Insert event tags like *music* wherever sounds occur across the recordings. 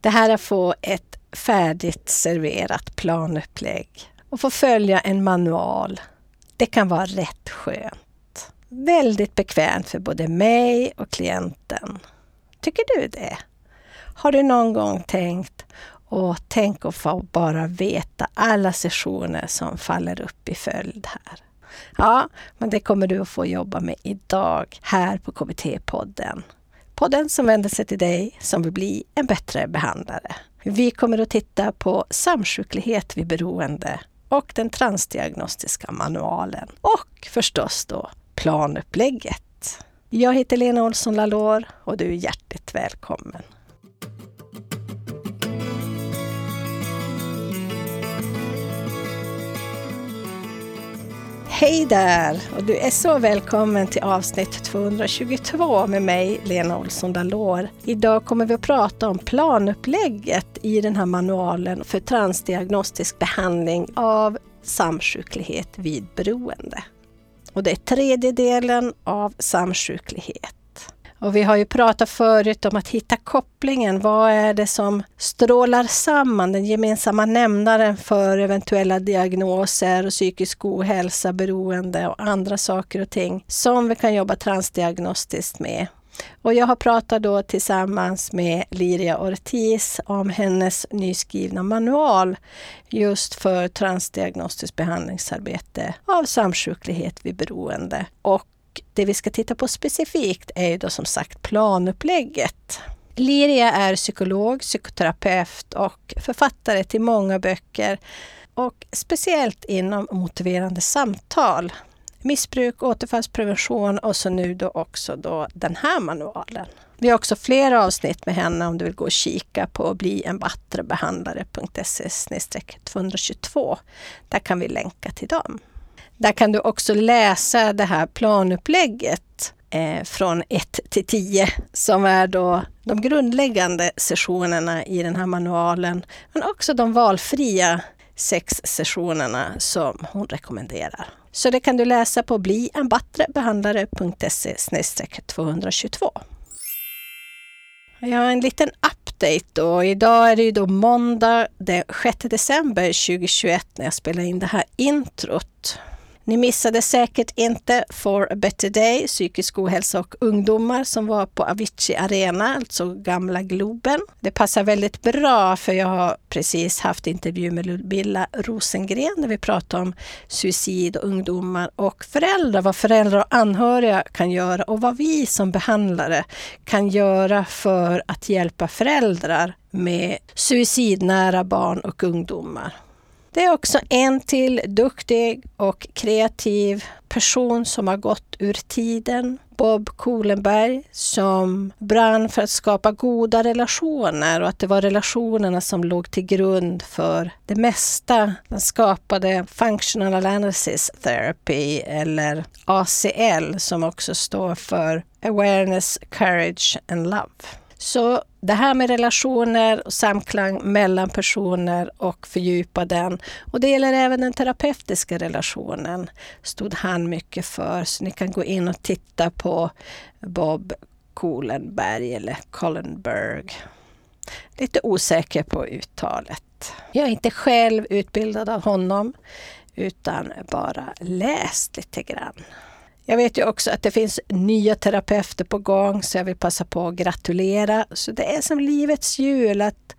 Det här att få ett färdigt serverat planupplägg och få följa en manual, det kan vara rätt skönt. Väldigt bekvämt för både mig och klienten. Tycker du det? Har du någon gång tänkt och tänk att få bara veta alla sessioner som faller upp i följd här. Ja, men det kommer du att få jobba med idag här på KBT-podden. Podden som vänder sig till dig som vill bli en bättre behandlare. Vi kommer att titta på samsjuklighet vid beroende och den transdiagnostiska manualen och förstås då planupplägget. Jag heter Lena Olsson Lalor och du är hjärtligt välkommen. Hej där! Och du är så välkommen till avsnitt 222 med mig, Lena Olsson Dalor. Idag kommer vi att prata om planupplägget i den här manualen för transdiagnostisk behandling av samsjuklighet vid beroende. Och det är tredje delen av samsjuklighet. Och vi har ju pratat förut om att hitta kopplingen. Vad är det som strålar samman, den gemensamma nämnaren för eventuella diagnoser och psykisk ohälsa, beroende och andra saker och ting som vi kan jobba transdiagnostiskt med. Och jag har pratat då tillsammans med Liria Ortiz om hennes nyskrivna manual just för transdiagnostiskt behandlingsarbete av samsjuklighet vid beroende. Och det vi ska titta på specifikt är ju då som sagt planupplägget. Liria är psykolog, psykoterapeut och författare till många böcker och speciellt inom motiverande samtal, missbruk, återfallsprevention och så nu då också då den här manualen. Vi har också flera avsnitt med henne om du vill gå och kika på blienbattrebehandlare.se 222. Där kan vi länka till dem. Där kan du också läsa det här planupplägget eh, från 1 till 10 som är då de grundläggande sessionerna i den här manualen men också de valfria sex sessionerna som hon rekommenderar. Så det kan du läsa på blienbattrebehandlare.se 222. Jag har en liten update då. Idag är det ju då måndag den 6 december 2021 när jag spelar in det här introt. Ni missade säkert inte For a better day, psykisk ohälsa och ungdomar som var på Avicii Arena, alltså gamla Globen. Det passar väldigt bra för jag har precis haft intervju med Ludmilla Rosengren där vi pratar om suicid och ungdomar och föräldrar, vad föräldrar och anhöriga kan göra och vad vi som behandlare kan göra för att hjälpa föräldrar med suicidnära barn och ungdomar. Det är också en till duktig och kreativ person som har gått ur tiden. Bob Kolenberg som brann för att skapa goda relationer och att det var relationerna som låg till grund för det mesta. Han skapade Functional Analysis Therapy eller ACL som också står för Awareness, Courage and Love. Så det här med relationer och samklang mellan personer och fördjupa den. Och det gäller även den terapeutiska relationen, stod han mycket för. Så ni kan gå in och titta på Bob Kolenberg eller Collenberg. Lite osäker på uttalet. Jag är inte själv utbildad av honom utan bara läst lite grann. Jag vet ju också att det finns nya terapeuter på gång så jag vill passa på att gratulera. Så det är som livets jul att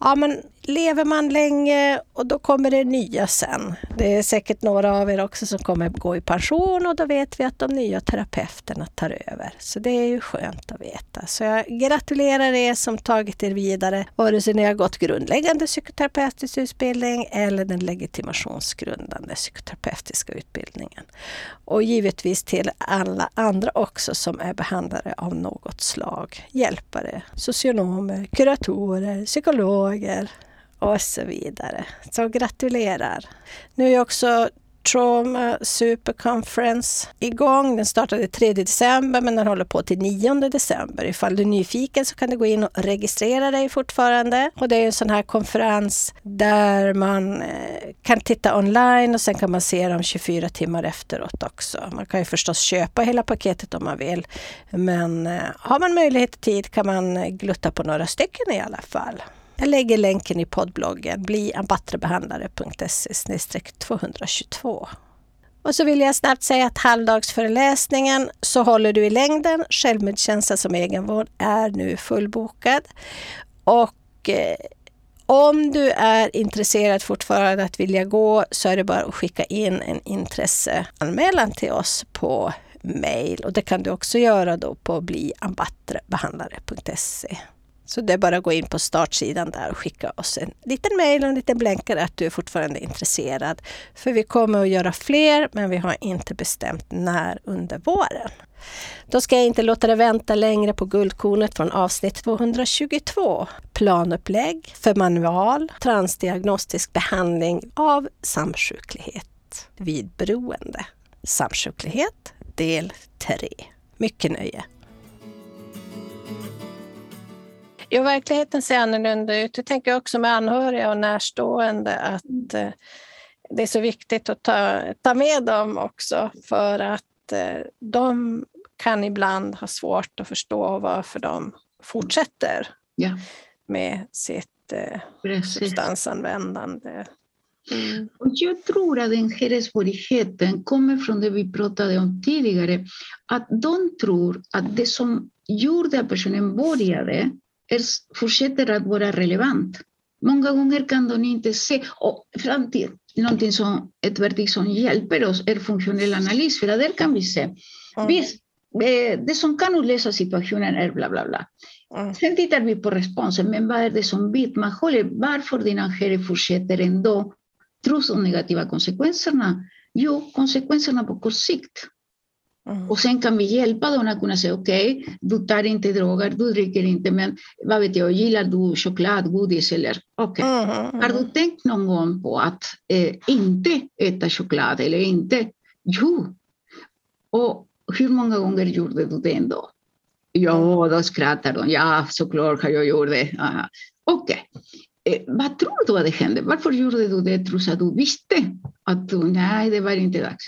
ja, men lever man länge och då kommer det nya sen. Det är säkert några av er också som kommer gå i pension och då vet vi att de nya terapeuterna tar över. Så det är ju skönt att veta. Så jag gratulerar er som tagit er vidare, vare sig ni har gått grundläggande psykoterapeutisk utbildning eller den legitimationsgrundande psykoterapeutiska utbildningen. Och givetvis till alla andra också som är behandlare av något slag. Hjälpare, socionomer, kuratorer, psykologer, och så vidare. Så gratulerar! Nu är också Trauma Super Conference igång. Den startade 3 december men den håller på till 9 december. Ifall du är nyfiken så kan du gå in och registrera dig fortfarande. Och det är en sån här konferens där man eh, kan titta online och sen kan man se dem 24 timmar efteråt också. Man kan ju förstås köpa hela paketet om man vill. Men eh, har man möjlighet och tid kan man eh, glutta på några stycken i alla fall. Jag lägger länken i poddbloggen bliambattrebehandlare.se 222. Och så vill jag snabbt säga att halvdagsföreläsningen Så håller du i längden, självmedkänsla som egenvård är nu fullbokad. Och eh, om du är intresserad fortfarande att vilja gå så är det bara att skicka in en intresseanmälan till oss på mail och det kan du också göra då på bliambattrebehandlare.se. Så det är bara att gå in på startsidan där och skicka oss en liten mejl och en liten blänkare att du är fortfarande intresserad. För vi kommer att göra fler, men vi har inte bestämt när under våren. Då ska jag inte låta dig vänta längre på guldkornet från avsnitt 222. Planupplägg för manual, transdiagnostisk behandling av samsjuklighet vid beroende. Samsjuklighet del 3. Mycket nöje! Jo, verkligheten ser annorlunda ut. Jag tänker också med anhöriga och närstående att eh, det är så viktigt att ta, ta med dem också för att eh, de kan ibland ha svårt att förstå varför de fortsätter ja. med sitt eh, substansanvändande. Mm. Och jag tror att den här svårigheten kommer från det vi pratade om tidigare, att de tror att det som gjorde att personen började är, fortsätter att vara relevant. Många gånger kan de inte se, och framtid, någonting som ett verktyg som hjälper oss är funktionell analys, för där kan vi se. Mm. Visst, det som kan utlösa situationen är bla bla bla. Mm. Sen tittar vi på responsen, men vad är det som vidmakthåller varför din anhörig fortsätter ändå trots de negativa konsekvenserna? Jo, konsekvenserna på kort sikt. Mm. Och sen kan vi hjälpa dem att kunna säga okej, okay, du tar inte droger, du dricker inte, men vad vet jag, gillar du choklad, godis eller okej. Okay. Mm, mm. Har du tänkt någon gång på att eh, inte äta choklad eller inte? Jo. Och hur många gånger gjorde du det ändå? Ja, då skrattar de. Ja, såklart har jag gjort det. Okej. Okay. Eh, vad tror du att det hände? Varför gjorde du det trots att du visste att du, nej, det var inte dags?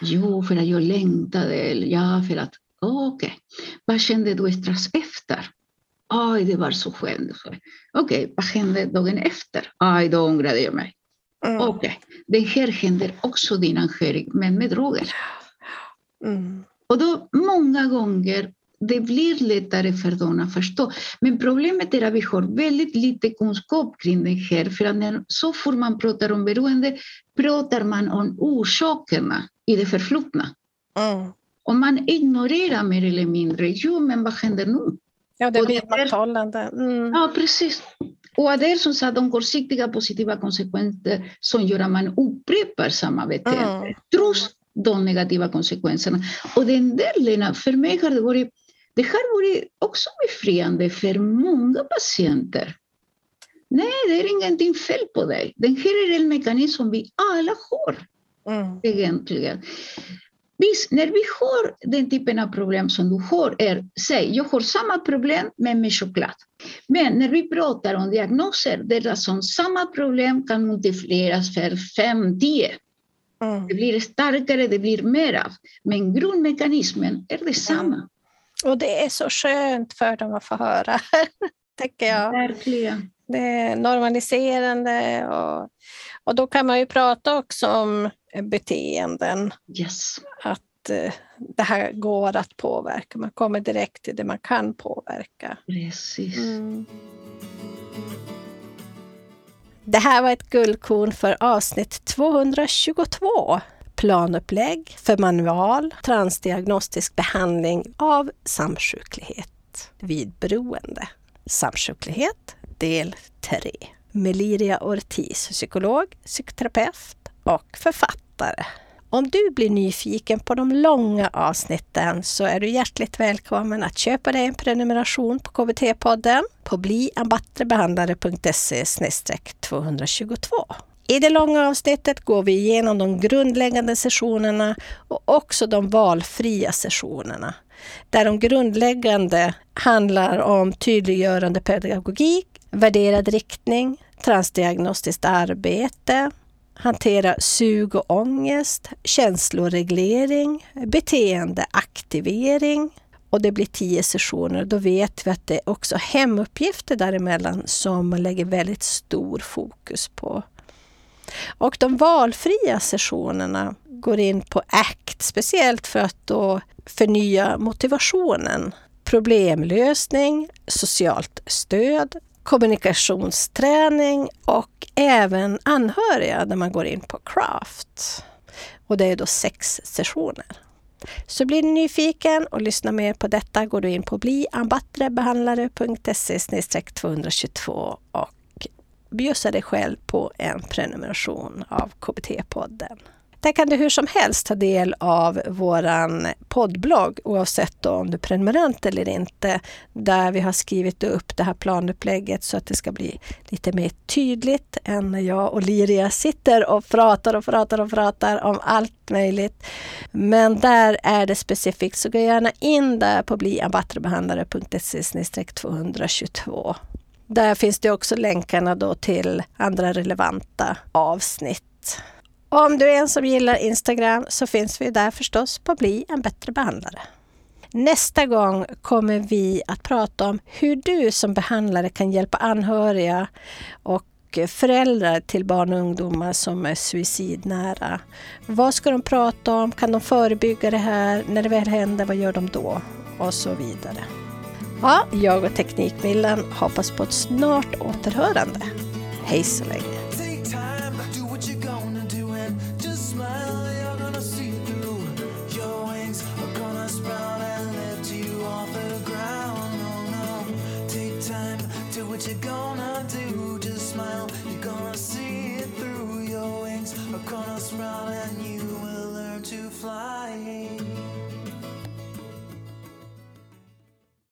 Jo, för att jag längtade. Ja, för att... Okej. Okay. Vad kände du strax efter? Aj, det var så skönt. Okej, okay. vad hände dagen efter? Aj, då ångrade jag mig. Mm. Okej, okay. det här händer också din anhörig, men med droger. Mm. Och då många gånger det blir lättare för dem att förstå. Men problemet är att vi har väldigt lite kunskap kring det här. För att när, så fort man pratar om beroende pratar man om orsakerna i det förflutna. Mm. Och man ignorerar mer eller mindre, jo men vad händer nu? Ja, det är vidmakthållande. Mm. Ja, precis. Och det är som sagt de kortsiktiga positiva konsekvenser som gör att man upprepar samma beteende, mm. trots de negativa konsekvenserna. Och den delen, för mig har det varit, det har varit också befriande för många patienter. Nej, det är ingenting fel på dig. Den här är en mekanism som vi alla har. Mm. Egentligen. Visst, när vi har den typen av problem som du har, är, säg, jag har samma problem men med choklad. Men när vi pratar om diagnoser där som samma problem kan multiplieras för 5-10. Mm. Det blir starkare, det blir mer av. Men grundmekanismen är detsamma. Mm. Och det är så skönt för dem att få höra, *laughs* tänker jag. Verkligen. Det är normaliserande och, och då kan man ju prata också om beteenden. Yes. Att eh, det här går att påverka. Man kommer direkt till det man kan påverka. Precis. Mm. Det här var ett guldkorn för avsnitt 222. Planupplägg för manual transdiagnostisk behandling av samsjuklighet vid beroende. Samsjuklighet del 3. Meliria Ortiz, psykolog, psykoterapeut och författare. Om du blir nyfiken på de långa avsnitten så är du hjärtligt välkommen att köpa dig en prenumeration på KBT-podden på bliambattrebehandlare.se 222. I det långa avsnittet går vi igenom de grundläggande sessionerna och också de valfria sessionerna. Där de grundläggande handlar om tydliggörande pedagogik, värderad riktning, transdiagnostiskt arbete, hantera sug och ångest, känsloreglering, beteendeaktivering och det blir tio sessioner. Då vet vi att det är också hemuppgifter däremellan som man lägger väldigt stor fokus på. Och de valfria sessionerna går in på ACT, speciellt för att då förnya motivationen. Problemlösning, socialt stöd, kommunikationsträning och även anhöriga där man går in på craft. Och det är då sex sessioner. Så blir du nyfiken och lyssnar mer på detta går du in på bliambattrebehandlare.se 222 och bjussa dig själv på en prenumeration av KBT-podden. Där kan du hur som helst ta del av våran poddblogg oavsett om du är prenumerant eller inte. Där vi har skrivit upp det här planupplägget så att det ska bli lite mer tydligt än när jag och Liria sitter och pratar och pratar och pratar om allt möjligt. Men där är det specifikt så gå gärna in där på bliambattrebehandlare.se 222. Där finns det också länkarna då till andra relevanta avsnitt. Om du är en som gillar Instagram så finns vi där förstås på Bli en bättre behandlare. Nästa gång kommer vi att prata om hur du som behandlare kan hjälpa anhöriga och föräldrar till barn och ungdomar som är suicidnära. Vad ska de prata om? Kan de förebygga det här? När det väl händer, vad gör de då? Och så vidare. Ja, jag och Teknikmillan hoppas på ett snart återhörande. Hej så länge!